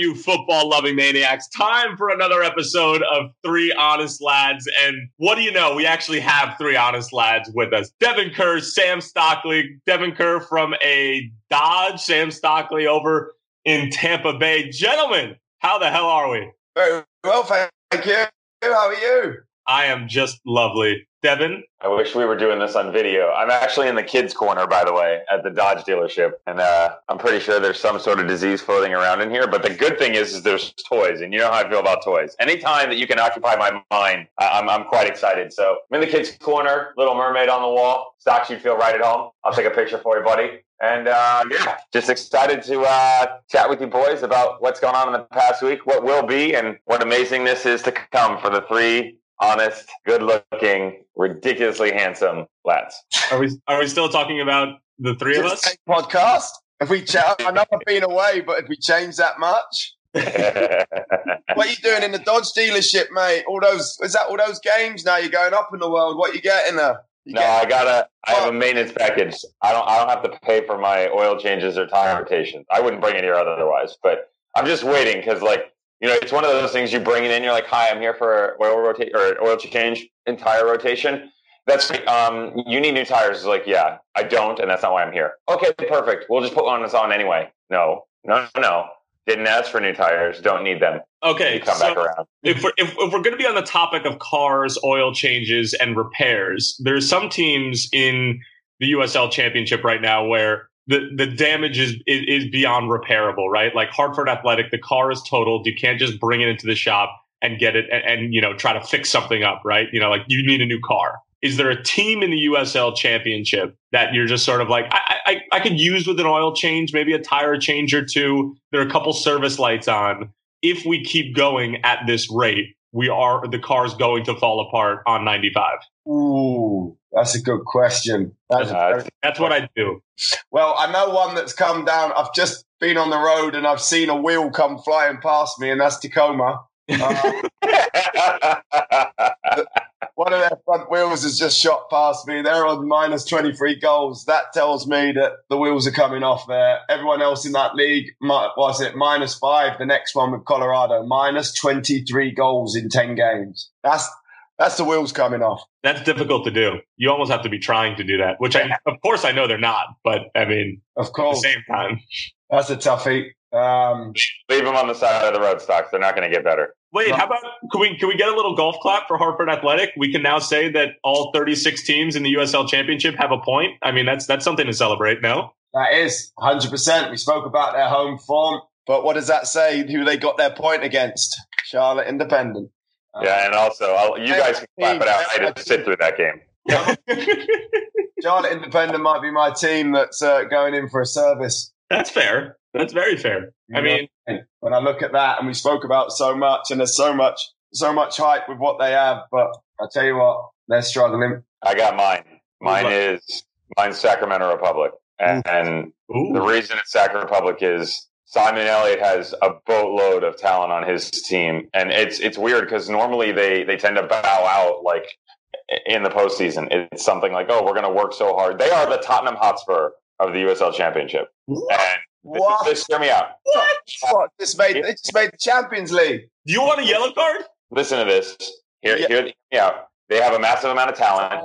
You football loving maniacs, time for another episode of Three Honest Lads. And what do you know? We actually have three honest lads with us Devin Kerr, Sam Stockley. Devin Kerr from a Dodge, Sam Stockley over in Tampa Bay. Gentlemen, how the hell are we? Very well, thank you. How are you? I am just lovely. Devin? I wish we were doing this on video. I'm actually in the kids' corner, by the way, at the Dodge dealership, and uh, I'm pretty sure there's some sort of disease floating around in here. But the good thing is, is there's toys, and you know how I feel about toys. Anytime that you can occupy my mind, I- I'm, I'm quite excited. So I'm in the kids' corner, Little Mermaid on the wall. Stocks, you'd feel right at home. I'll take a picture for you, buddy. And uh, yeah, just excited to uh, chat with you boys about what's going on in the past week, what will be, and what amazingness is to come for the three honest, good-looking, ridiculously handsome lads. Are we are we still talking about the three of us? Podcast. If we chat, I know I've been away, but if we change that much, what are you doing in the Dodge dealership, mate? All those is that all those games now? You're going up in the world. What you getting there? You no, get- I gotta. I have a oh. maintenance package. I don't. I don't have to pay for my oil changes or tire rotations. I wouldn't bring it here otherwise. But I'm just waiting because, like, you know, it's one of those things you bring it in. You're like, "Hi, I'm here for oil rotate or oil change and tire rotation." That's um. You need new tires. It's like, yeah, I don't, and that's not why I'm here. Okay, perfect. We'll just put one of us on anyway. No, no, no. Didn't ask for new tires. Don't need them. Okay, You come so back around. if we're, if, if we're going to be on the topic of cars, oil changes, and repairs, there's some teams in the USL Championship right now where the, the damage is, is is beyond repairable, right? Like Hartford Athletic, the car is totaled. You can't just bring it into the shop and get it and, and you know try to fix something up, right? You know, like you need a new car. Is there a team in the USL Championship that you're just sort of like I, I I could use with an oil change, maybe a tire change or two? There are a couple service lights on if we keep going at this rate, we are the car's going to fall apart on 95. Ooh, that's a good question. That's Uh, very- That's what I do. well, I know one that's come down. I've just been on the road and I've seen a wheel come flying past me, and that's Tacoma. Uh, one of their front wheels has just shot past me. They're on minus 23 goals. That tells me that the wheels are coming off there. Everyone else in that league, was it minus five? The next one with Colorado, minus 23 goals in 10 games. That's that's the wheels coming off. That's difficult to do. You almost have to be trying to do that, which I, of course, I know they're not, but I mean, Of course, at the course, same time. that's a toughie. Um, Leave them on the side of the road stocks. They're not going to get better. Wait, how about can we can we get a little golf clap for Hartford Athletic? We can now say that all 36 teams in the USL Championship have a point. I mean, that's that's something to celebrate. No, that is 100%. We spoke about their home form, but what does that say? Who they got their point against? Charlotte Independence. Yeah, and also I'll, you guys can clap it out. I had to sit through that game. Charlotte Independence might be my team that's uh, going in for a service. that's fair. That's very fair. I mean, when I look at that, and we spoke about so much, and there's so much, so much hype with what they have, but I tell you what, they're struggling. I got mine. Mine is mine's Sacramento Republic, and, and the reason it's Sacramento Republic is Simon Elliott has a boatload of talent on his team, and it's it's weird because normally they they tend to bow out like in the postseason. It's something like, oh, we're going to work so hard. They are the Tottenham Hotspur of the USL Championship, What? and What? this hear me out. What? This made they just made the Champions League. do you want a yellow card? Listen to this. Here, Yeah. here, yeah. They have a massive amount of talent.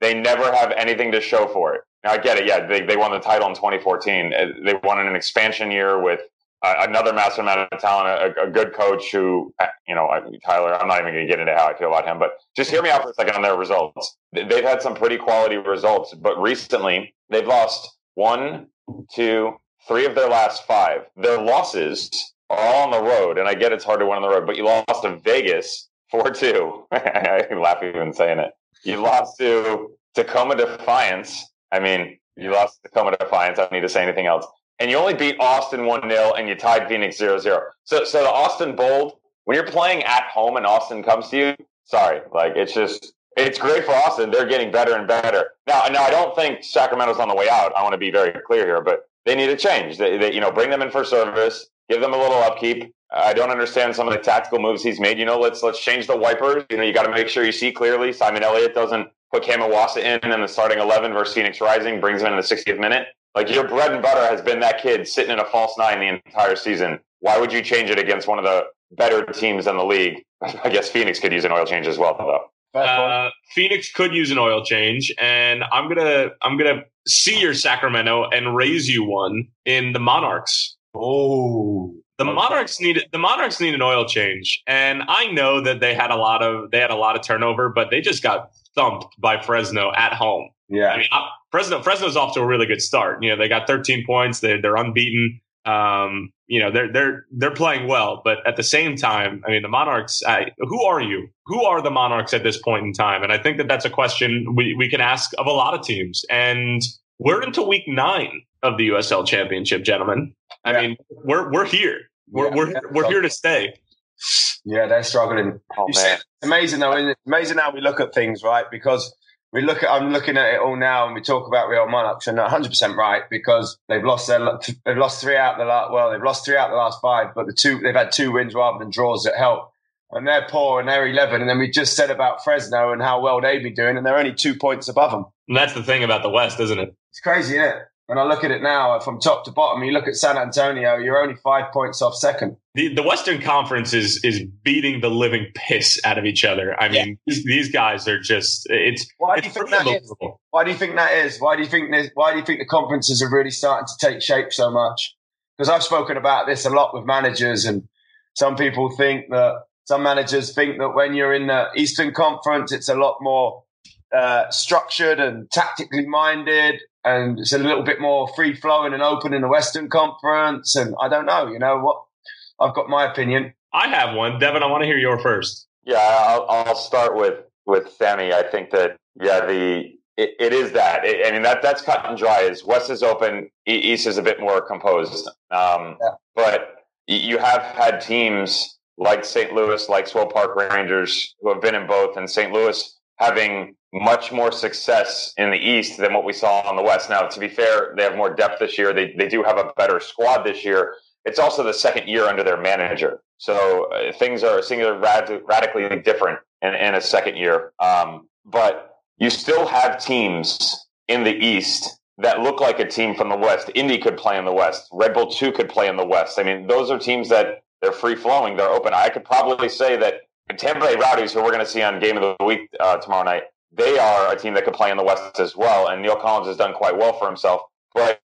They never have anything to show for it. Now I get it. Yeah, they, they won the title in 2014. Uh, They won in an expansion year with uh, another massive amount of talent, a, a good coach who, uh, you know, Tyler. I'm not even going to get into how I feel about him, but just hear me out for a second on their results. They- They've had some pretty quality results, but recently they've lost one, two, three of their last five. Their losses are all on the road, and I get it's hard to win on the road, but you lost to Vegas four two. I laugh even saying it. You lost to Tacoma Defiance. I mean, you lost to Tacoma Defiance. I don't need to say anything else. And you only beat Austin 1 0 and you tied Phoenix 0 0. So, so the Austin Bold, when you're playing at home and Austin comes to you, sorry, like it's just, it's great for Austin. They're getting better and better. Now, now I don't think Sacramento's on the way out. I want to be very clear here, but they need a change. They, they, you know, bring them in for service, give them a little upkeep. I don't understand some of the tactical moves he's made. You know, let's let's change the wipers. You know, you got to make sure you see clearly. Simon Elliott doesn't put Cam Iwasa in in the starting eleven versus Phoenix Rising, brings him in in the 60th minute. Like your bread and butter has been that kid sitting in a false nine the entire season. why would you change it against one of the better teams in the league? I guess Phoenix could use an oil change as well, though. Uh, Phoenix could use an oil change, and I'm gonna I'm gonna see your Sacramento and raise you one in the Monarchs. Oh, the. Monarchs need the Monarchs need an oil change, and I know that they had a lot of they had a lot of turnover, but they just got thumped by Fresno at home. Yeah, I mean Fresno Fresno's off to a really good start. You know they got 13 points. They they're unbeaten. Um, you know they're they're they're playing well, but at the same time, I mean the Monarchs. I, who are you? Who are the Monarchs at this point in time? And I think that that's a question we we can ask of a lot of teams. And we're into week nine of the USL Championship, gentlemen. I yeah. mean, we're we're here. We're yeah, we're yeah, we're here to stay. Yeah, they're struggling. Oh, it's amazing though. It's amazing how we look at things, right? Because we look at I'm looking at it all now, and we talk about Real Monarchs, and 100 percent right because they've lost their they've lost three out the last well they've lost three out the last five, but the two they've had two wins rather than draws that help. And they're poor and they're 11. And then we just said about Fresno and how well they've been doing, and they're only two points above them. And that's the thing about the West, isn't it? It's crazy, isn't it? When I look at it now, uh, from top to bottom, you look at San Antonio, you're only five points off second. The, the Western Conference is is beating the living piss out of each other. I mean, yeah. these, these, guys are just it's. Why do you think that is? Why do you think that is? Why do you think this, Why do you think the conferences are really starting to take shape so much? Because I've spoken about this a lot with managers, and some people think that some managers think that when you're in the Eastern Conference, it's a lot more uh, structured and tactically minded, and it's a little bit more free flowing and open in the Western Conference. And I don't know, you know what? I've got my opinion. I have one, Devin. I want to hear your first. Yeah, I'll, I'll start with with Sammy. I think that yeah, the it, it is that. It, I mean that that's cut and dry. Is West is open, East is a bit more composed. Um, yeah. But you have had teams like St. Louis, like Swope Park Rangers, who have been in both, and St. Louis having much more success in the East than what we saw on the West. Now, to be fair, they have more depth this year. They, they do have a better squad this year. It's also the second year under their manager. So uh, things are singular rad- radically different in, in, a second year. Um, but you still have teams in the East that look like a team from the West. Indy could play in the West. Red Bull 2 could play in the West. I mean, those are teams that they're free flowing. They're open. I could probably say that Tampa Bay Rowdies, who we're going to see on Game of the Week uh, tomorrow night, they are a team that could play in the West as well. And Neil Collins has done quite well for himself. But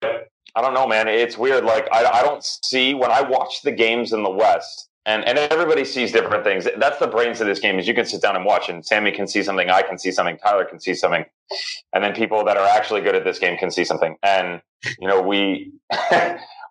I don't know, man. It's weird. Like I, I don't see when I watch the games in the West, and and everybody sees different things. That's the brains of this game. Is you can sit down and watch, and Sammy can see something, I can see something, Tyler can see something, and then people that are actually good at this game can see something. And you know, we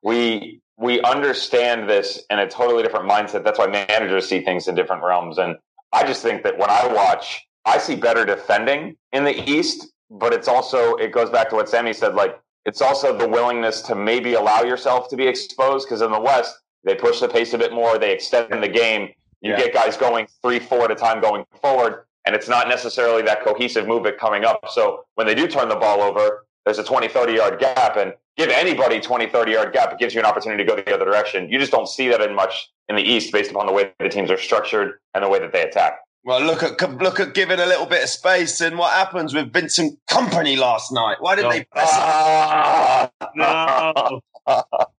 we we understand this in a totally different mindset. That's why managers see things in different realms. And I just think that when I watch I see better defending in the East, but it's also it goes back to what Sammy said. Like it's also the willingness to maybe allow yourself to be exposed because in the West they push the pace a bit more, they extend the game. You yeah. get guys going three, four at a time going forward, and it's not necessarily that cohesive movement coming up. So when they do turn the ball over, there's a 20, 30 yard gap, and give anybody 20, 30 yard gap, it gives you an opportunity to go the other direction. You just don't see that in much in the East based upon the way the teams are structured and the way that they attack. Well, look at look at giving a little bit of space, and what happens with Vincent Kompany last night? Why didn't no. they press him? no.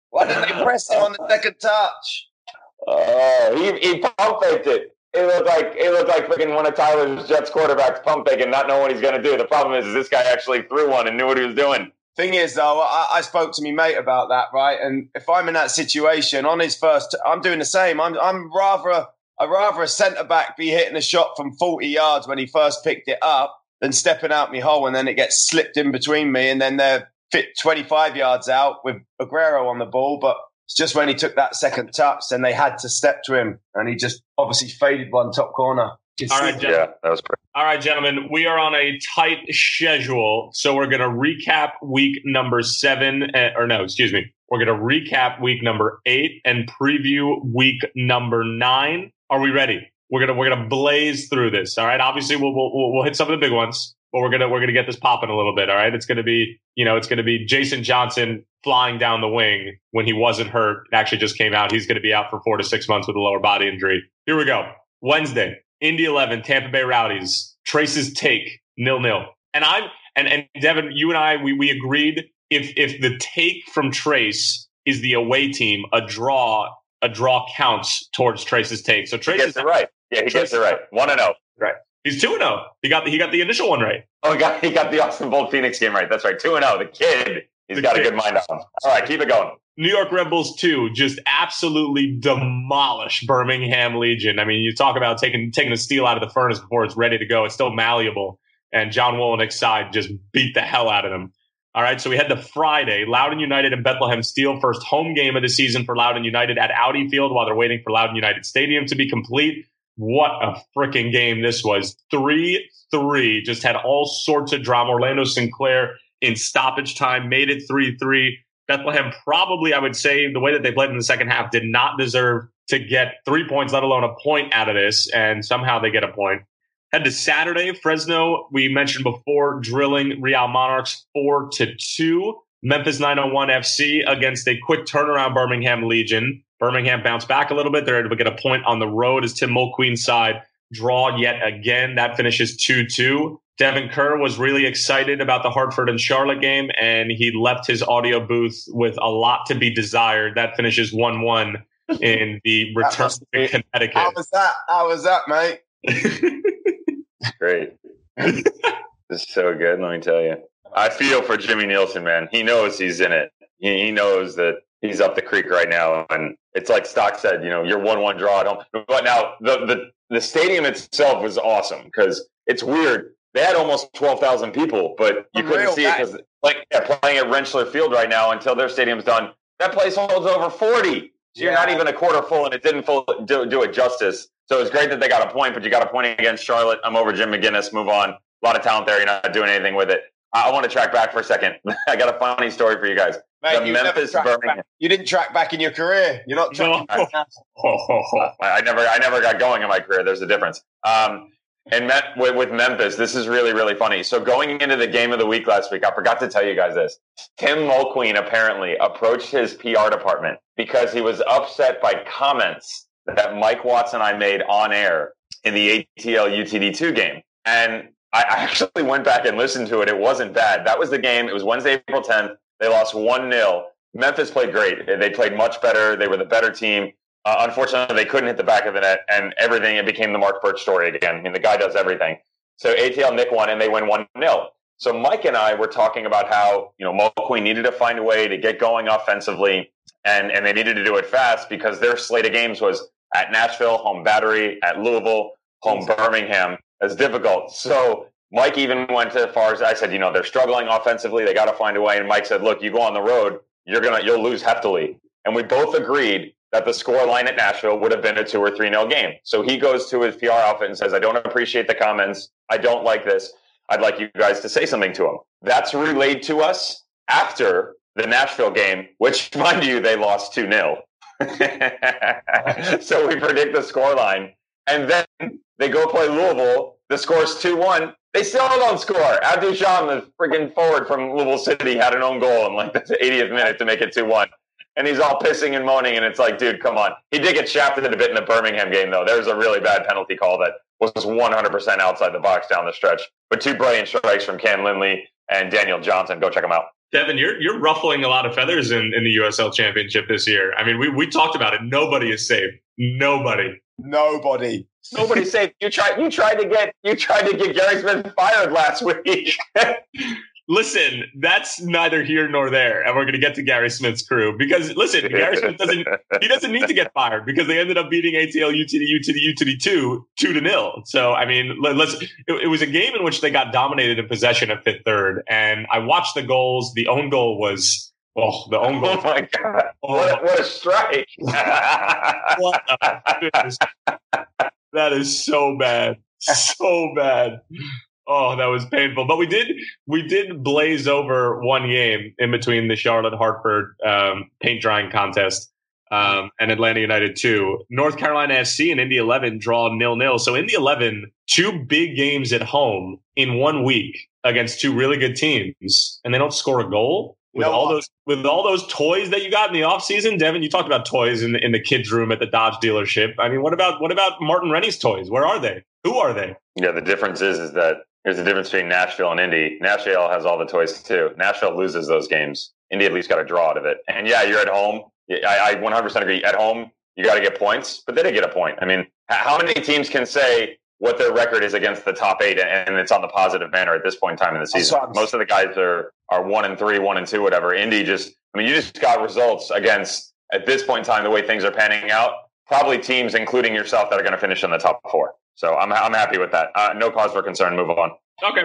Why didn't they press him on the second touch? Oh, he he pump faked it. It looked like it looked like freaking one of Tyler's Jets quarterbacks pump faking, not knowing what he's going to do. The problem is, is this guy actually threw one and knew what he was doing. Thing is, though, I, I, spoke to me mate about that, right? And if I'm in that situation on his first, I'm doing the same. I'm I'm rather I'd rather a centre back be hitting a shot from 40 yards when he first picked it up than stepping out my hole and then it gets slipped in between me and then they're fit 25 yards out with Aguero on the ball. But just when he took that second touch, then they had to step to him and he just obviously faded one top corner. All right, yeah, that was great. All right, gentlemen, we are on a tight schedule, so we're going to recap week number seven, uh, or no, excuse me, we're going to recap week number eight and preview week number nine. Are we ready? We're gonna we're gonna blaze through this. All right. Obviously, we'll we'll, we'll hit some of the big ones, but we're gonna we're gonna get this popping a little bit. All right. It's gonna be you know it's gonna be Jason Johnson flying down the wing when he wasn't hurt. Actually just came out. He's gonna be out for four to six months with a lower body injury. Here we go. Wednesday, Indy Eleven, Tampa Bay Rowdies. Trace's take nil nil. And I'm and and Devin, you and I we we agreed if if the take from Trace is the away team, a draw a draw counts towards Trace's take. So Trace gets it right. Yeah, he Trace gets it right. One and zero. Oh. Right. He's two and zero. Oh. He got the, he got the initial one right. Oh, he got he got the Austin Bold Phoenix game right. That's right. Two and zero. The kid. He's the got kid. a good mind on him. All right, keep it going. New York Red Bulls two just absolutely demolish Birmingham Legion. I mean, you talk about taking taking the steel out of the furnace before it's ready to go. It's still malleable, and John Wolyniec's side just beat the hell out of them. All right, so we head to Friday. Loudoun United and Bethlehem Steel, first home game of the season for Loudoun United at Audi Field while they're waiting for Loudoun United Stadium to be complete. What a freaking game this was. 3 3. Just had all sorts of drama. Orlando Sinclair in stoppage time made it 3 3. Bethlehem probably, I would say, the way that they played in the second half did not deserve to get three points, let alone a point out of this. And somehow they get a point. Head to Saturday, Fresno. We mentioned before drilling Real Monarchs four to two. Memphis 901 FC against a quick turnaround Birmingham Legion. Birmingham bounced back a little bit. They're able to get a point on the road as Tim Mulqueen's side draw yet again. That finishes 2 2. Devin Kerr was really excited about the Hartford and Charlotte game, and he left his audio booth with a lot to be desired. That finishes 1 1 in the return to Connecticut. How was that? How was that, mate? Great. this is so good, let me tell you. I feel for Jimmy Nielsen, man. He knows he's in it. He, he knows that he's up the creek right now. And it's like Stock said, you know, you're one one draw at home. But now the the, the stadium itself was awesome because it's weird. They had almost twelve thousand people, but you couldn't see it because like yeah, playing at Rentschler Field right now until their stadium's done. That place holds over forty. So you're not even a quarter full, and it didn't full, do, do it justice. So it's great that they got a point, but you got a point against Charlotte. I'm over Jim McGuinness. Move on. A lot of talent there. You're not doing anything with it. I want to track back for a second. I got a funny story for you guys. Mate, the Memphis Birmingham. You didn't track back in your career. You're not tracking no. back. I never, I never got going in my career. There's a difference. Um, and met with, with, Memphis, this is really, really funny. So going into the game of the week last week, I forgot to tell you guys this. Tim Mulqueen apparently approached his PR department because he was upset by comments that Mike Watts and I made on air in the ATL UTD2 game. And I actually went back and listened to it. It wasn't bad. That was the game. It was Wednesday, April 10th. They lost 1 0. Memphis played great. They played much better. They were the better team. Uh, unfortunately, they couldn't hit the back of the net, and everything, it became the Mark Birch story again. I mean, the guy does everything. So ATL Nick won, and they win 1 0. So Mike and I were talking about how, you know, Mulqueen needed to find a way to get going offensively, and, and they needed to do it fast because their slate of games was at Nashville, home battery, at Louisville, home Birmingham. It's difficult. So Mike even went as far as I said, you know, they're struggling offensively. They got to find a way. And Mike said, look, you go on the road, you're gonna you'll lose heftily. And we both agreed that the score line at Nashville would have been a two or three nil game. So he goes to his PR outfit and says, I don't appreciate the comments. I don't like this. I'd like you guys to say something to him. That's relayed to us after the Nashville game, which, mind you, they lost 2 0. so we predict the score line. And then they go play Louisville. The score's 2 1. They still don't score. Sham, the freaking forward from Louisville City, had an own goal in like the 80th minute to make it 2 1. And he's all pissing and moaning. And it's like, dude, come on. He did get shafted a bit in the Birmingham game, though. There's a really bad penalty call that was 100% outside the box down the stretch. But two brilliant strikes from Cam Lindley and Daniel Johnson. Go check them out. Devin, you're you're ruffling a lot of feathers in, in the USL Championship this year. I mean, we we talked about it. Nobody is safe. Nobody. Nobody. Nobody's safe. You tried. You tried to get. You tried to get Gary Smith fired last week. listen, that's neither here nor there, and we're going to get to Gary Smith's crew because listen, Gary Smith doesn't he doesn't need to get fired because they ended up beating ATL UTD UTD UTD two two to nil. So I mean, let's. It, it, was a game in which they got dominated in possession at fifth third, and I watched the goals. The own goal was. Oh, the own goal! Oh my god! Oh, what, what a strike! what a, that is so bad, so bad. Oh, that was painful. But we did we did blaze over one game in between the Charlotte Hartford um, paint drying contest um, and Atlanta United two. North Carolina SC and Indy Eleven draw nil nil. So Indy Eleven two big games at home in one week against two really good teams, and they don't score a goal. With no. all those with all those toys that you got in the offseason, Devin, you talked about toys in the, in the kids' room at the Dodge dealership. I mean, what about what about Martin Rennie's toys? Where are they? Who are they? Yeah, the difference is is that Here's a difference between Nashville and Indy. Nashville has all the toys too. Nashville loses those games. Indy at least got a draw out of it. And yeah, you're at home. I, I 100% agree. At home, you got to get points, but they didn't get a point. I mean, how many teams can say what their record is against the top eight and it's on the positive manner at this point in time in the season? Most of the guys are are one and three, one and two, whatever. Indy just, I mean, you just got results against at this point in time the way things are panning out. Probably teams, including yourself, that are going to finish in the top four. So I'm I'm happy with that. Uh, no cause for concern. Move on. Okay.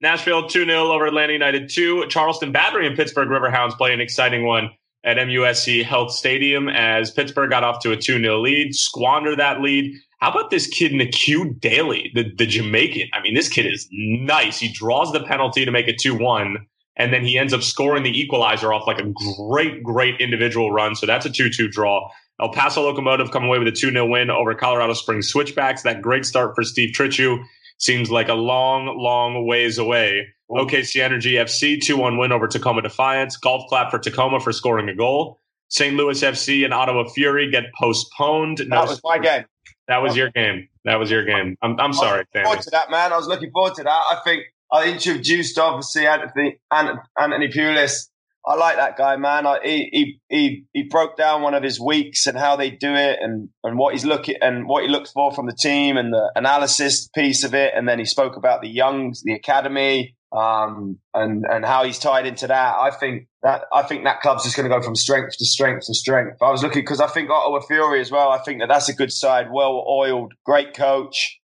Nashville 2 0 over Atlanta United 2. Charleston Battery and Pittsburgh Riverhounds play an exciting one at MUSC Health Stadium as Pittsburgh got off to a 2 0 lead, squander that lead. How about this kid, Nicque Daley, the, the Jamaican? I mean, this kid is nice. He draws the penalty to make it 2 1, and then he ends up scoring the equalizer off like a great, great individual run. So that's a 2 2 draw. El Paso Locomotive come away with a 2 0 win over Colorado Springs Switchbacks. That great start for Steve Trittschuh seems like a long, long ways away. OKC Energy FC 2 1 win over Tacoma Defiance. Golf clap for Tacoma for scoring a goal. St. Louis FC and Ottawa Fury get postponed. That was my game. That was oh. your game. That was your game. I'm, I'm sorry, Sammy. Forward to that, man. I was looking forward to that. I think I introduced obviously Anthony Anthony Pulis I like that guy, man. I, he, he he he broke down one of his weeks and how they do it, and and what he's looking and what he looks for from the team, and the analysis piece of it. And then he spoke about the youngs, the academy, um, and and how he's tied into that. I think that I think that club's just going to go from strength to strength to strength. I was looking because I think Ottawa Fury as well. I think that that's a good side, well oiled, great coach,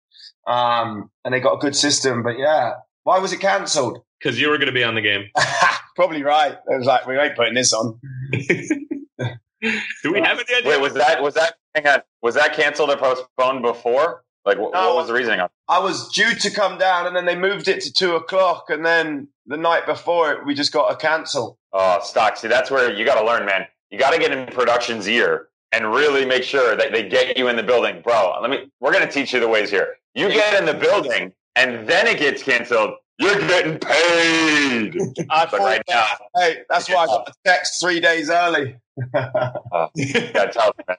um, and they got a good system. But yeah, why was it cancelled? Because you were going to be on the game. Probably right. It was like we ain't putting this on. Do we have any idea? Wait, was that was that hang on, was that canceled or postponed before? Like, what, no, what was the reasoning? I was due to come down, and then they moved it to two o'clock, and then the night before it, we just got a cancel. Oh, stock. See, that's where you got to learn, man. You got to get in production's ear and really make sure that they get you in the building, bro. Let me. We're gonna teach you the ways here. You get in the building, and then it gets canceled. You're getting paid. I but right now, hey, that's why I got the text three days early. uh, them,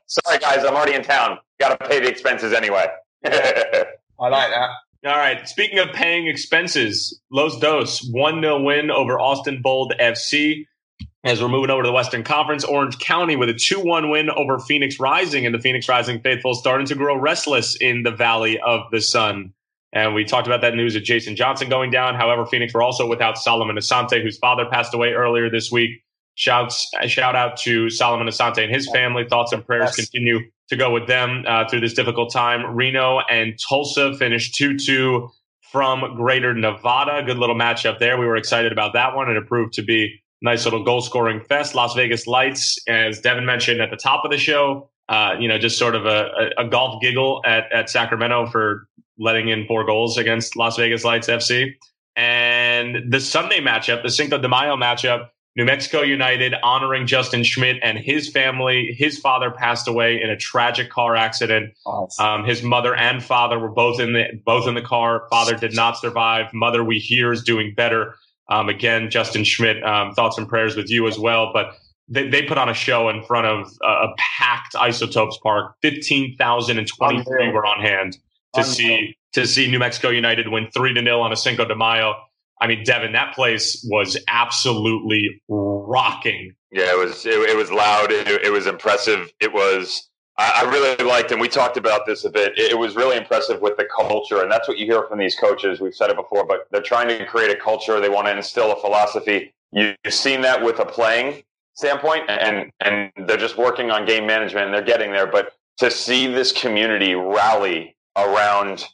Sorry, guys, I'm already in town. Got to pay the expenses anyway. I like that. All right. Speaking of paying expenses, Los Dos 1 0 win over Austin Bold FC. As we're moving over to the Western Conference, Orange County with a 2 1 win over Phoenix Rising, and the Phoenix Rising faithful starting to grow restless in the Valley of the Sun. And we talked about that news of Jason Johnson going down. However, Phoenix were also without Solomon Asante, whose father passed away earlier this week. Shouts, shout out to Solomon Asante and his family. Thoughts and prayers yes. continue to go with them uh, through this difficult time. Reno and Tulsa finished 2 2 from Greater Nevada. Good little matchup there. We were excited about that one, and it proved to be a nice little goal scoring fest. Las Vegas Lights, as Devin mentioned at the top of the show, uh, you know, just sort of a, a, golf giggle at, at Sacramento for letting in four goals against Las Vegas Lights FC. And the Sunday matchup, the Cinco de Mayo matchup, New Mexico United honoring Justin Schmidt and his family. His father passed away in a tragic car accident. Awesome. Um, his mother and father were both in the both in the car. Father did not survive. Mother, we hear, is doing better. Um, again, Justin Schmidt, um, thoughts and prayers with you as well. But they, they put on a show in front of a packed Isotopes Park. Fifteen thousand and twenty three were on hand to see to see New Mexico United win three to nil on a Cinco de Mayo. I mean, Devin, that place was absolutely rocking. Yeah, it was. It, it was loud. It, it, was impressive. It was. I, I, really liked, and we talked about this a bit. It, it, was really impressive with the culture, and that's what you hear from these coaches. We've said it before, but they're trying to create a culture. They want to instill a philosophy. You've seen that with a playing standpoint, and and they're just working on game management, and they're getting there. But to see this community rally around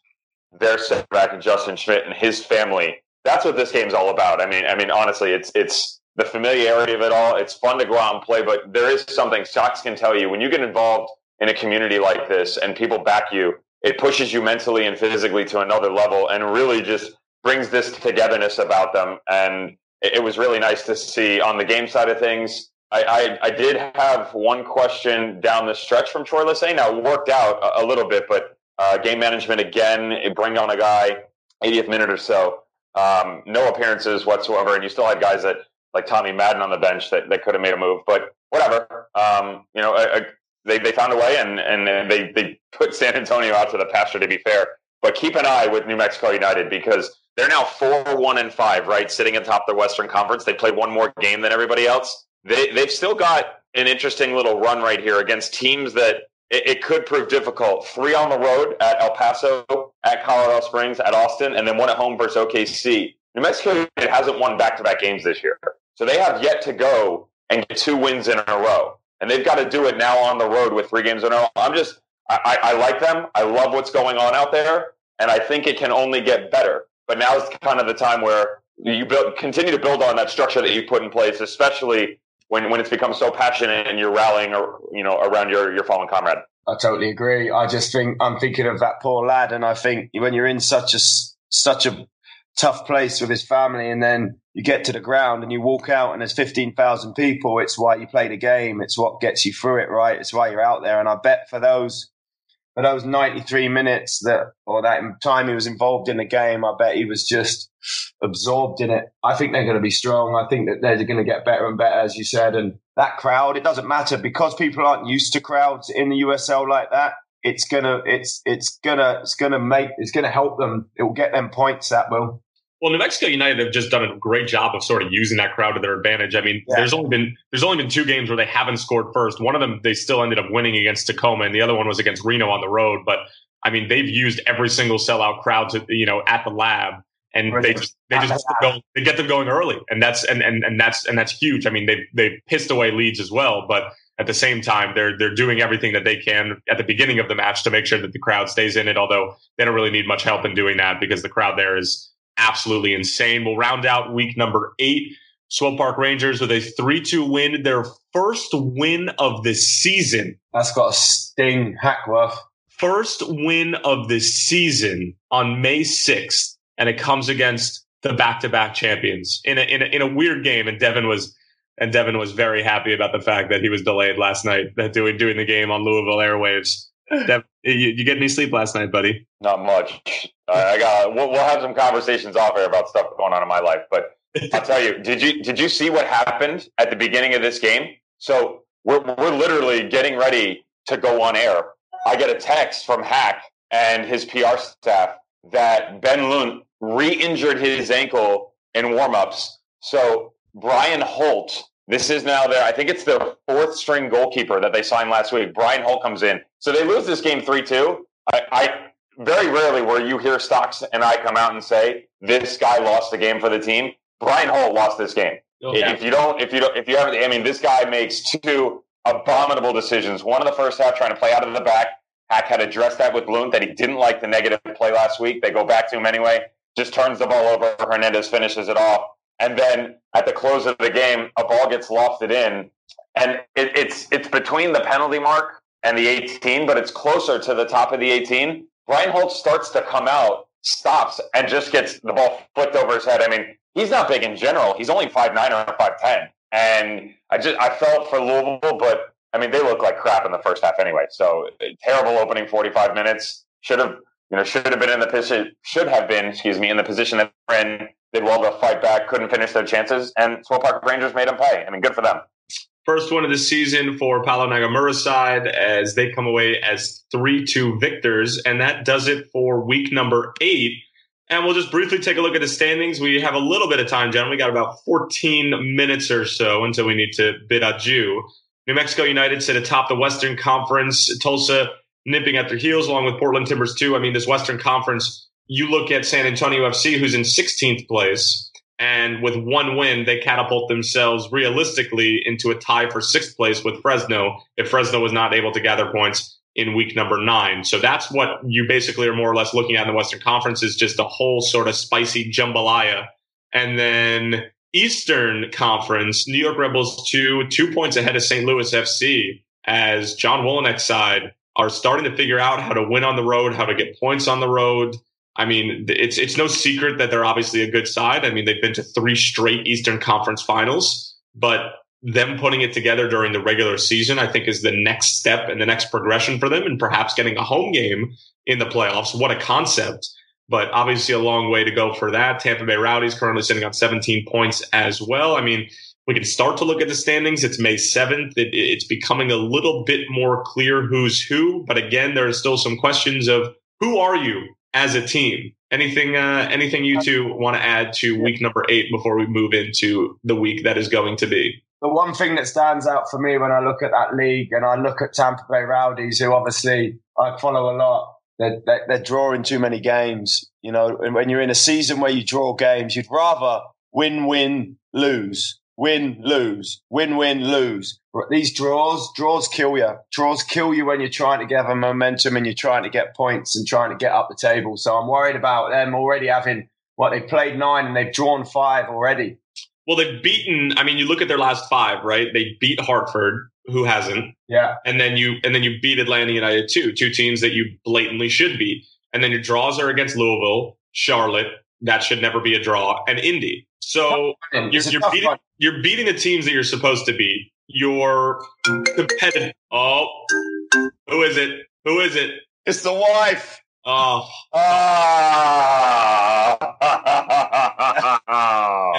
their setback and Justin Schmidt and his family. That's what this game's all about. I mean, I mean, honestly, it's it's the familiarity of it all. It's fun to go out and play, but there is something Stocks can tell you when you get involved in a community like this and people back you. It pushes you mentally and physically to another level, and really just brings this togetherness about them. And it, was really nice to see on the game side of things. I, I, I did have one question down the stretch from Troy Lesesne. Now it worked out a, a little bit, but uh, game management again, bring on a guy 80th minute or so. Um, no appearances whatsoever, and you still had guys that like Tommy Madden on the bench that, that could have made a move, but whatever. Um, you know, a, a, they, they found a way and, and they, they put San Antonio out to the pasture, to be fair. But keep an eye with New Mexico United because they're now 4 1 and 5, right? Sitting atop the Western Conference. They played one more game than everybody else. They, they've still got an interesting little run right here against teams that it, it, could prove difficult. Three on the road at El Paso, at Colorado Springs, at Austin, and then one at home versus OKC. New Mexico hasn't won back to back games this year. So they have yet to go and get two wins in a row. And they've got to do it now on the road with three games in a row. I'm just, I, I like them. I love what's going on out there. And I think it can only get better. But now is kind of the time where you build, continue to build on that structure that you put in place, especially when, when it's become so passionate and you're rallying or, you know, around your, your fallen comrade. I totally agree. I just think I'm thinking of that poor lad. And I think when you're in such a, such a tough place with his family and then you get to the ground and you walk out and there's 15,000 people. It's why you play the game. It's what gets you through it, right? It's why you're out there. And I bet for those, for those 93 minutes that, or that time he was involved in the game, I bet he was just absorbed in it. I think they're going to be strong. I think that they're going to get better and better, as you said. And that crowd, it doesn't matter because people aren't used to crowds in the USL like that. It's gonna, it's, it's gonna, it's gonna make, it's gonna help them. It will get them points. That will. Well, New Mexico United have just done a great job of sort of using that crowd to their advantage. I mean, yeah. there's only been there's only been two games where they haven't scored first. One of them they still ended up winning against Tacoma, and the other one was against Reno on the road. But I mean, they've used every single sellout crowd to you know at the lab, and they just they just go, they get them going early, and that's and, and and that's and that's huge. I mean, they they pissed away leads as well, but at the same time, they're they're doing everything that they can at the beginning of the match to make sure that the crowd stays in it. Although they don't really need much help in doing that because the crowd there is absolutely insane. We'll round out week number eight. Swope Park Rangers with a 3 2 win, their first win of the season. That's got a sting, Hackworth. First win of the season on May 6th, and it comes against the back to back champions in a, in a, in a weird game. And Devin was. And Devin was very happy about the fact that he was delayed last night, that doing doing the game on Louisville airwaves. Dev, you, you, get any sleep last night, buddy? Not much. I got. We'll, we'll have some conversations off air about stuff going on in my life, but I'll tell you. Did you did you see what happened at the beginning of this game? So we're we're literally getting ready to go on air. I get a text from Hack and his PR staff that Ben Lundt re-injured his ankle in warmups. So Brian Holt this is now their, I think it's their fourth string goalkeeper that they signed last week. Brian Holt comes in. So they lose this game 3 2. I, I very rarely where you hear Stocks and I come out and say, this guy lost the game for the team. Brian Holt lost this game. Oh, okay. If you don't, if you don't, if you haven't, I mean, this guy makes two abominable decisions. One in the first half, trying to play out of the back. Hack had addressed that with Bloom that he didn't like the negative play last week. They go back to him anyway. Just turns the ball over. Hernandez finishes it off. And then at the close of the game, a ball gets lofted in, and it, it's it's between the penalty mark and the 18, but it's closer to the top of the 18. Reinhold starts to come out, stops, and just gets the ball flicked over his head. I mean, he's not big in general. He's only five nine or five ten, and I just I felt for Louisville, but I mean they look like crap in the first half anyway. So terrible opening 45 minutes. Should have you know should have been in the position should have been excuse me in the position that they're in did well to fight back, couldn't finish their chances, and Swope Park Rangers made them pay. I mean, good for them. First one of the season for Paulo Nagamura's side as they come away as 3 2 victors. And that does it for week number eight. And we'll just briefly take a look at the standings. We have a little bit of time, John. We got about 14 minutes or so until we need to bid adieu. New Mexico United sit atop the Western Conference. Tulsa nipping at their heels along with Portland Timbers, too. I mean, this Western Conference you look at San Antonio FC, who's in 16th place, and with one win, they catapult themselves realistically into a tie for sixth place with Fresno if Fresno was not able to gather points in week number nine. So that's what you basically are more or less looking at in the Western Conference is just a whole sort of spicy jambalaya. And then Eastern Conference, New York Red Bulls two, two points ahead of St. Louis FC as John Wolyniec's side are starting to figure out how to win on the road, how to get points on the road. I mean, it's it's no secret that they're obviously a good side. I mean, they've been to three straight Eastern Conference Finals, but them putting it together during the regular season, I think, is the next step and the next progression for them, and perhaps getting a home game in the playoffs. What a concept! But obviously, a long way to go for that. Tampa Bay Rowdies currently sitting on 17 points as well. I mean, we can start to look at the standings. It's May 7th. It, it's becoming a little bit more clear who's who. But again, there are still some questions of who are you as a team. Anything, uh, anything you two want to add to week number eight before we move into the week that is going to be? the one thing that stands out for me when I look at that league and I look at Tampa Bay Rowdies, who obviously I follow a lot, they're, they're, drawing too many games. You know, and when you're in a season where you draw games, you'd rather win, win, lose, win, lose, win, win, lose. These draws, draws kill you. Draws kill you when you're trying to gather momentum and you're trying to get points and trying to get up the table. So I'm worried about them already having what they played nine and they've drawn five already. Well, they've beaten. I mean, you look at their last five, right? They beat Hartford, who hasn't. Yeah. And then you and then you beat Atlanta United too, two teams that you blatantly should beat. And then your draws are against Louisville, Charlotte. That should never be a draw, and Indy. So you're, you're beating you're beating the teams that you're supposed to beat. You're competitive. Oh, who is it? Who is it? It's the wife. Oh. Ah.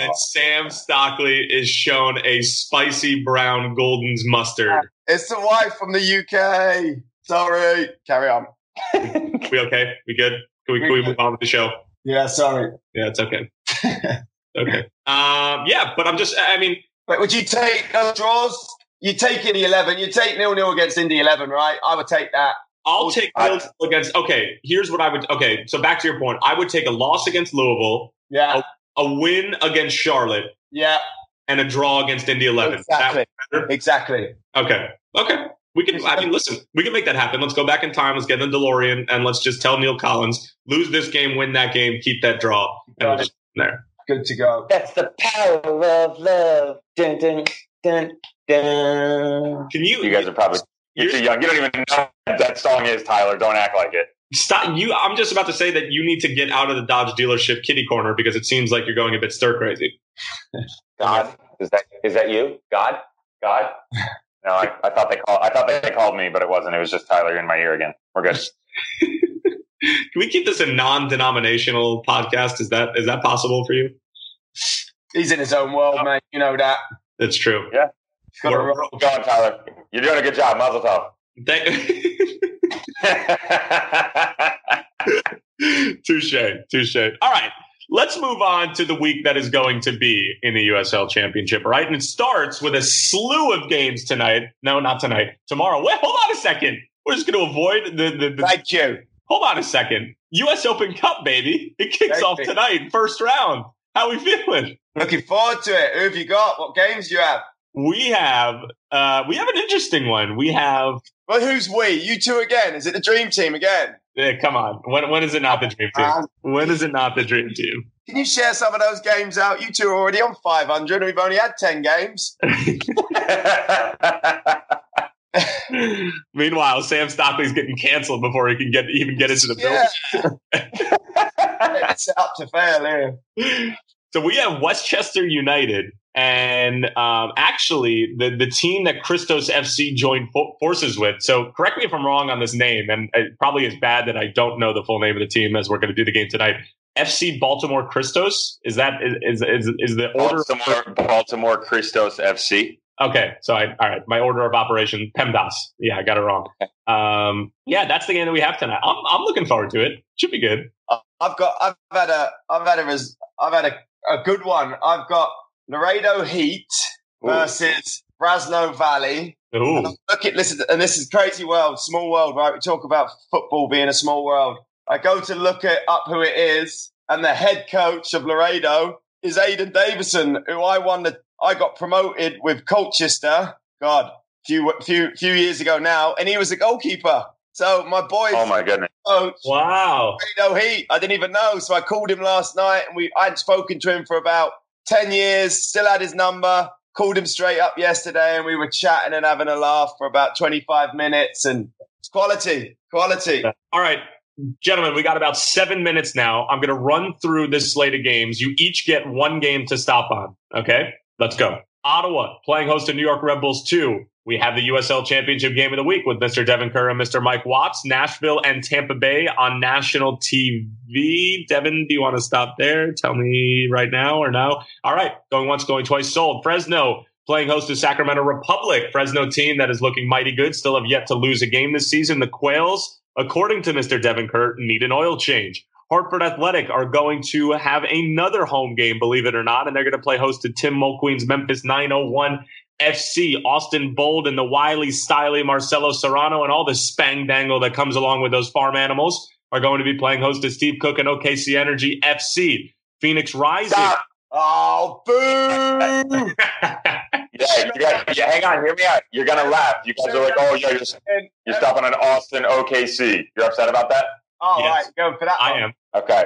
and Sam Stockley is shown a spicy brown Gulden's mustard. It's the wife from the UK. Sorry. Carry on. we okay? We good? Can we, can we move on with the show? Yeah, sorry. Yeah, it's okay. okay. Um, yeah, but I'm just, I mean. But would you take those draws? You take Indy 11. You take nil nil against Indy 11, right? I would take that. I'll take nil against. Okay, here's what I would. Okay, so back to your point, I would take a loss against Louisville. Yeah. A, a win against Charlotte. Yeah. And a draw against Indy 11. Exactly. Exactly. Okay. Okay. We can. I mean, listen. We can make that happen. Let's go back in time. Let's get in the DeLorean, and let's just tell Neil Collins lose this game, win that game, keep that draw, and we'll just there. Good to go. That's the power of love. Dun, dun, dun, dun. Can you? You guys are probably you're too young. You don't even know what that song is, Tyler. Don't act like it. Stop you. I'm just about to say that you need to get out of the Dodge dealership kitty corner because it seems like you're going a bit stir crazy. God, is that is that you? God, God. No, I, I thought they called. I thought they called me, but it wasn't. It was just Tyler in my ear again. We're good. Can we keep this a non-denominational podcast? Is that is that possible for you? He's in his own world, oh. man. You know that. That's true. Yeah. We're, we're going, Tyler. You're doing a good job. Mazel tov. Thank- touche, touche. All right, let's move on to the week that is going to be in the USL Championship, right? And it starts with a slew of games tonight. No, not tonight. Tomorrow. Wait, hold on a second. We're just going to avoid the, the, the. Thank you. Hold on a second. U.S. Open Cup, baby. It kicks off tonight, first round. How we feeling? Looking forward to it. Who have you got? What games do you have? We have uh, we have an interesting one. We have well, who's we? You two again? Is it the dream team again? Yeah, come on. When when is it not the dream team? Um, when is it not the dream team? Can you share some of those games out? You two are already on 500 and we've only had 10 games. Meanwhile, Sam Stockley's getting canceled before he can get even get into the building. it's up to fail here. So we have Westchester United and um, actually the the team that Christos FC joined fo- forces with. So correct me if I'm wrong on this name, and it probably is bad that I don't know the full name of the team as we're going to do the game tonight. FC Baltimore Christos is that is is is the order Baltimore Baltimore Christos FC. Okay, so I all right. My order of operation PEMDAS. Yeah, I got it wrong. Um, yeah, that's the game that we have tonight. I'm I'm looking forward to it. Should be good. I've got I've had a I've had a I've had a, a good one. I've got Laredo Heat versus Brazos Valley. Ooh. Look at listen, and this is crazy world, small world, right? We talk about football being a small world. I go to look it up who it is, and the head coach of Laredo is Aidan Davison, who I won the. I got promoted with Colchester. God, few few few years ago now, and he was a goalkeeper. So my boy, oh my goodness, coach, wow, no Heat. I didn't even know, so I called him last night, and we I hadn't spoken to him for about 10 years, still had his number, called him straight up yesterday, and we were chatting and having a laugh for about 25 minutes. And it's quality, quality. All right. Gentlemen, we got about seven minutes now. I'm going to run through this slate of games. You each get one game to stop on. Okay, let's go. Ottawa playing host to New York Red Bulls 2. We have the USL Championship game of the week with Mr. Devin Kerr and Mr. Mike Watts. Nashville and Tampa Bay on national TV. Devin, do you want to stop there? Tell me right now or no? All right. Going once, going twice, sold. Fresno playing host to Sacramento Republic. Fresno team that is looking mighty good. Still have yet to lose a game this season. The Quails, according to Mr. Devin Kerr, need an oil change. Hartford Athletic are going to have another home game, believe it or not, and they're going to play host to Tim Mulqueen's Memphis 901 FC, Austin Bold, and the wily, styly Marcelo Serrano, and all the spang dangle that comes along with those farm animals are going to be playing host to Steve Cooke and OKC Energy FC. Phoenix Rising. Stop. Oh, boo! yeah, you got, yeah, hang on, hear me out. You're gonna laugh. You guys are like, oh, yeah, you're, you're stopping on Austin OKC. You're upset about that? Oh, yes. right, go for that. I am. Okay.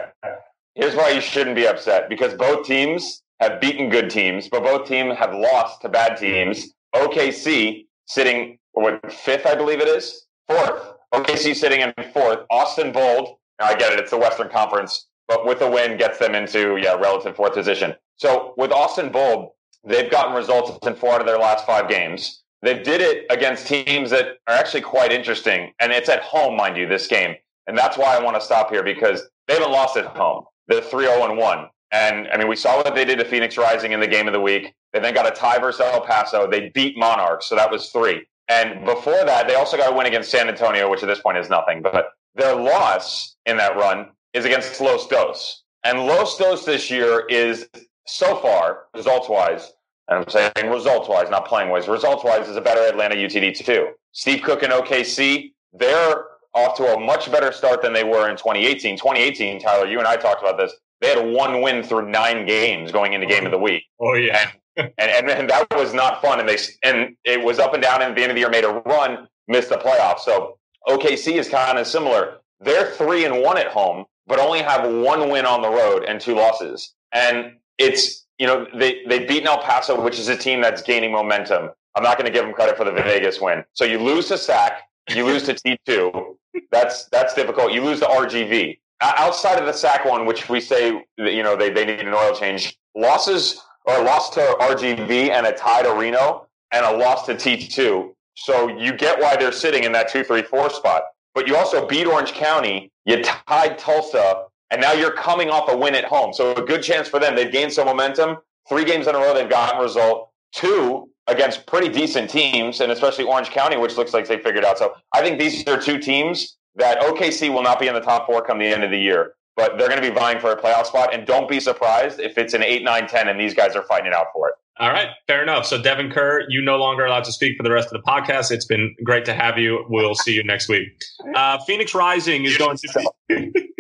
Here's why you shouldn't be upset because both teams have beaten good teams, but both teams have lost to bad teams. OKC sitting what fifth, I believe it is, fourth. OKC sitting in fourth. Austin Bold. Now I get it; it's the Western Conference, but with a win gets them into yeah relative fourth position. So with Austin Bold, they've gotten results in four out of their last five games. They did it against teams that are actually quite interesting, and it's at home, mind you, this game, and that's why I want to stop here because they haven't lost at home. They're three zero oh and one. And I mean, we saw what they did to Phoenix Rising in the game of the week. They then got a tie versus El Paso. They beat Monarchs, so that was three. And before that, they also got a win against San Antonio, which at this point is nothing. But their loss in that run is against Los Dos. And Los Dos this year is so far, results wise, and I'm saying results wise, not playing wise, results wise is a better Atlanta UTD too. Steve Cooke and OKC, they're off to a much better start than they were in 2018. 2018, Tyler, you and I talked about this. They had one win through nine games going into game of the oh. week. Oh yeah. And, and, and, that was not fun. And they and it was up and down. And at the end of the year, made a run, missed the playoffs. So OKC is kind of similar. They're three and one at home, but only have one win on the road and two losses. And it's you know they they beat El Paso, which is a team that's gaining momentum. I'm not going to give them credit for the Vegas win. So you lose to SAC, you lose to T2. That's that's difficult. You lose to RGV outside of the SAC one, which we say you know they, they need an oil change. Losses or loss to RGV and a tie to Reno and a loss to T2. So you get why they're sitting in that two, three, four spot. But you also beat Orange County, you tied Tulsa, and now you're coming off a win at home. So a good chance for them. They've gained some momentum. Three games in a row, they've gotten a result. Two against pretty decent teams, and especially Orange County, which looks like they figured out. So I think these are two teams that OKC will not be in the top four come the end of the year, but they're going to be vying for a playoff spot. And don't be surprised if it's an 8, 9, 10 and these guys are fighting it out for it. All right, fair enough. So, Devin Kerr, you no longer allowed to speak for the rest of the podcast. It's been great to have you. We'll see you next week. Uh, Phoenix Rising is going to be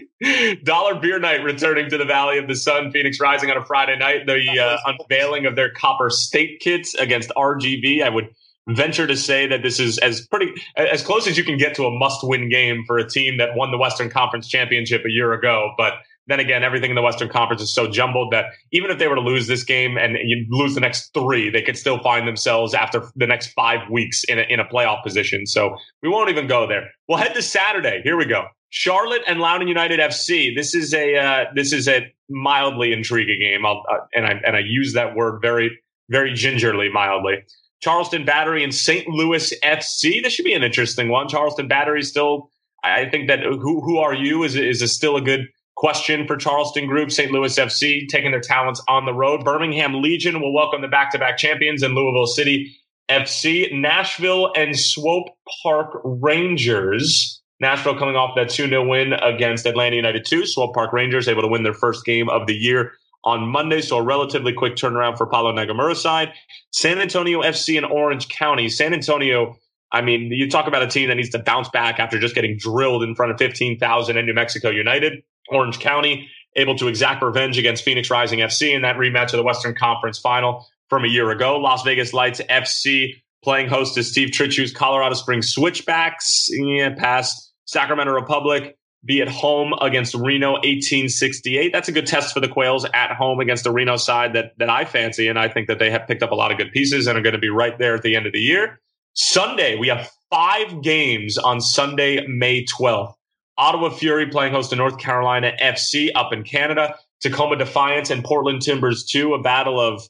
Dollar Beer Night returning to the Valley of the Sun. Phoenix Rising on a Friday night. The uh, unveiling of their Copper State kits against RGV. I would venture to say that this is as pretty as close as you can get to a must-win game for a team that won the Western Conference championship a year ago. But then again, everything in the Western Conference is so jumbled that even if they were to lose this game and you lose the next three, they could still find themselves after the next five weeks in a, in a playoff position. So we won't even go there. We'll head to Saturday. Here we go. Charlotte and Loudoun United FC. This is a uh, this is a mildly intriguing game, uh, and I and I use that word very very gingerly, mildly. Charleston Battery and St. Louis FC. This should be an interesting one. Charleston Battery still, I think that who who are you is is a still a good question for Charleston Group. St. Louis FC taking their talents on the road. Birmingham Legion will welcome the back to back champions in Louisville City FC. Nashville and Swope Park Rangers. Nashville coming off that 2 0 win against Atlanta United 2. Swope Park Rangers able to win their first game of the year on Monday. So a relatively quick turnaround for Paulo Nagamura's side. San Antonio FC and Orange County. San Antonio, I mean, you talk about a team that needs to bounce back after just getting drilled in front of 15,000 in New Mexico United. Orange County able to exact revenge against Phoenix Rising FC in that rematch of the Western Conference final from a year ago. Las Vegas Lights FC playing host to Steve Trittschuh's Colorado Springs Switchbacks. Yeah, past Sacramento Republic be at home against Reno 1868. That's a good test for the Quails at home against the Reno side that, that I fancy. And I think that they have picked up a lot of good pieces and are going to be right there at the end of the year. Sunday, we have five games on Sunday, May 12th. Ottawa Fury playing host to North Carolina FC up in Canada. Tacoma Defiance and Portland Timbers 2, a battle of,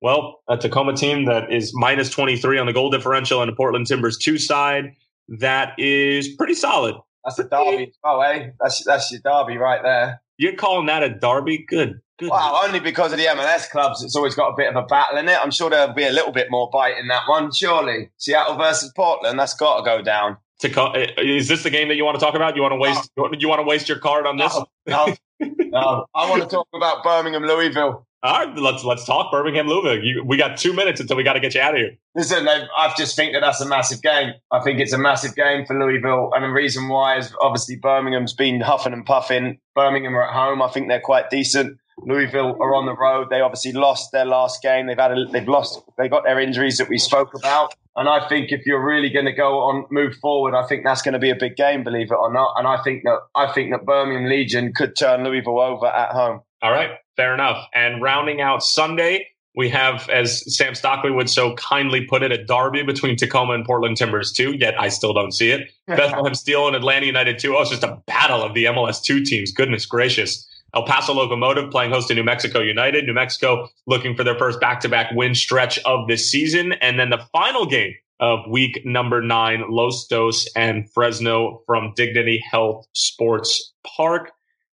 well, a Tacoma team that is minus 23 on the goal differential and a Portland Timbers 2 side that is pretty solid. That's a derby. Oh, eh? That's that's your derby right there. You're calling that a derby? Good. Good. Well, only because of the MLS clubs, it's always got a bit of a battle in it. I'm sure there'll be a little bit more bite in that one, surely. Seattle versus Portland, that's got to go down. To is this the game that you want to talk about? You want to waste? No. You want to waste your card on this? No, no, no. I want to talk about Birmingham, Louisville. All right, let's let's talk Birmingham Louisville. You, we got two minutes until we got to get you out of here. Listen, I just think that that's a massive game. I think it's a massive game for Louisville, and the reason why is obviously Birmingham's been huffing and puffing. Birmingham are at home. I think they're quite decent. Louisville are on the road. They obviously lost their last game. They've had a, they've lost. They got their injuries that we spoke about. And I think if you're really going to go on move forward, I think that's going to be a big game, believe it or not. And I think that I think that Birmingham Legion could turn Louisville over at home. All right, fair enough. And rounding out Sunday, we have, as Sam Stockley would so kindly put it, a derby between Tacoma and Portland Timbers 2, yet I still don't see it. Bethlehem Steel and Atlanta United 2. Oh, it's just a battle of the MLS 2 teams. Goodness gracious. El Paso Locomotive playing host to New Mexico United. New Mexico looking for their first back to back win stretch of this season. And then the final game of week number nine, Los Dos and Fresno from Dignity Health Sports Park.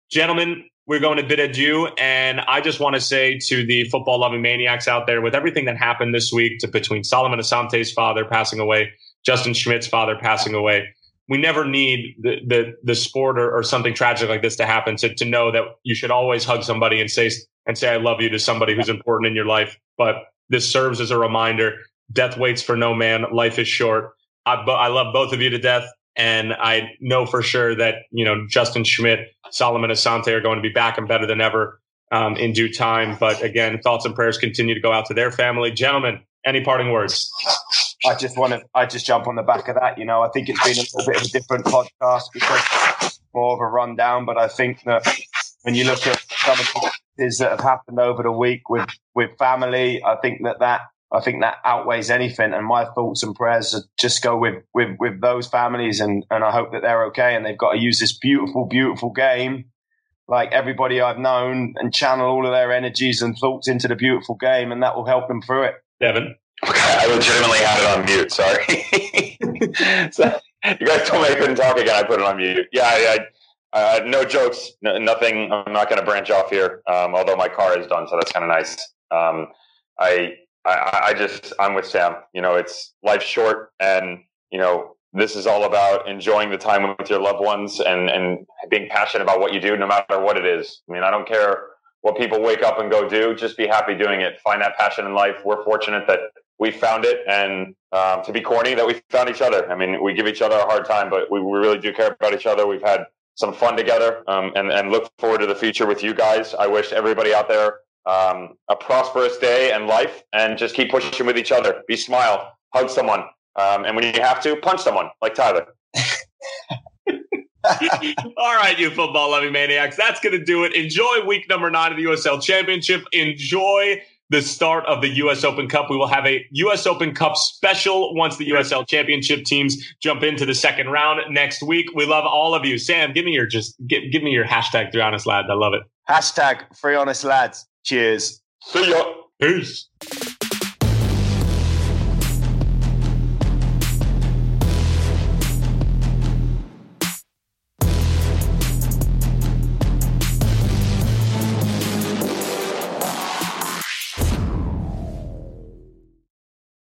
Gentlemen, we're going to bid adieu. And I just want to say to the football loving maniacs out there, with everything that happened this week to between Solomon Asante's father passing away, Justin Schmidt's father passing away, we never need the the, the sport or, or something tragic like this to happen to, to know that you should always hug somebody and say and say I love you to somebody who's important in your life. But this serves as a reminder: death waits for no man. Life is short. I, I love both of you to death. And I know for sure that, you know, Justin Schmidt, Solomon Asante are going to be back and better than ever um, in due time. But again, thoughts and prayers continue to go out to their family. Gentlemen, any parting words? I just want to, I just jump on the back of that. You know, I think it's been a little bit of a different podcast because more of a rundown, but I think that when you look at some of the things that have happened over the week with, with family, I think that that I think that outweighs anything. And my thoughts and prayers just go with, with, with those families. And, and I hope that they're okay. And they've got to use this beautiful, beautiful game, like everybody I've known, and channel all of their energies and thoughts into the beautiful game. And that will help them through it. Devin. I legitimately had it on mute. Sorry. so, you guys told me I couldn't talk again. I put it on mute. Yeah, I, I, uh, no jokes, no, nothing. I'm not going to branch off here, um, although my car is done, so that's kind of nice. Um, I I, I just I'm with Sam. You know, it's life's short, and you know this is all about enjoying the time with your loved ones and and being passionate about what you do, no matter what it is. I mean, I don't care what people wake up and go do. Just be happy doing it. Find that passion in life. We're fortunate that we found it, and um, to be corny, that we found each other. I mean, we give each other a hard time, but we, we really do care about each other. We've had some fun together, um, and and look forward to the future with you guys. I wish everybody out there um, a prosperous day and life, and just keep pushing with each other. Be smile, hug someone, um, and when you have to, punch someone like Tyler. All right, you football loving maniacs. That's going to do it. Enjoy week number nine of the USL Championship. Enjoy the start of the U.S. Open Cup. We will have a U.S. Open Cup special once the USL Championship teams jump into the second round next week. We love all of you. Sam, give me your just give, give me your hashtag three honest lads. I love it. Hashtag three honest lads. Cheers. See ya. Peace.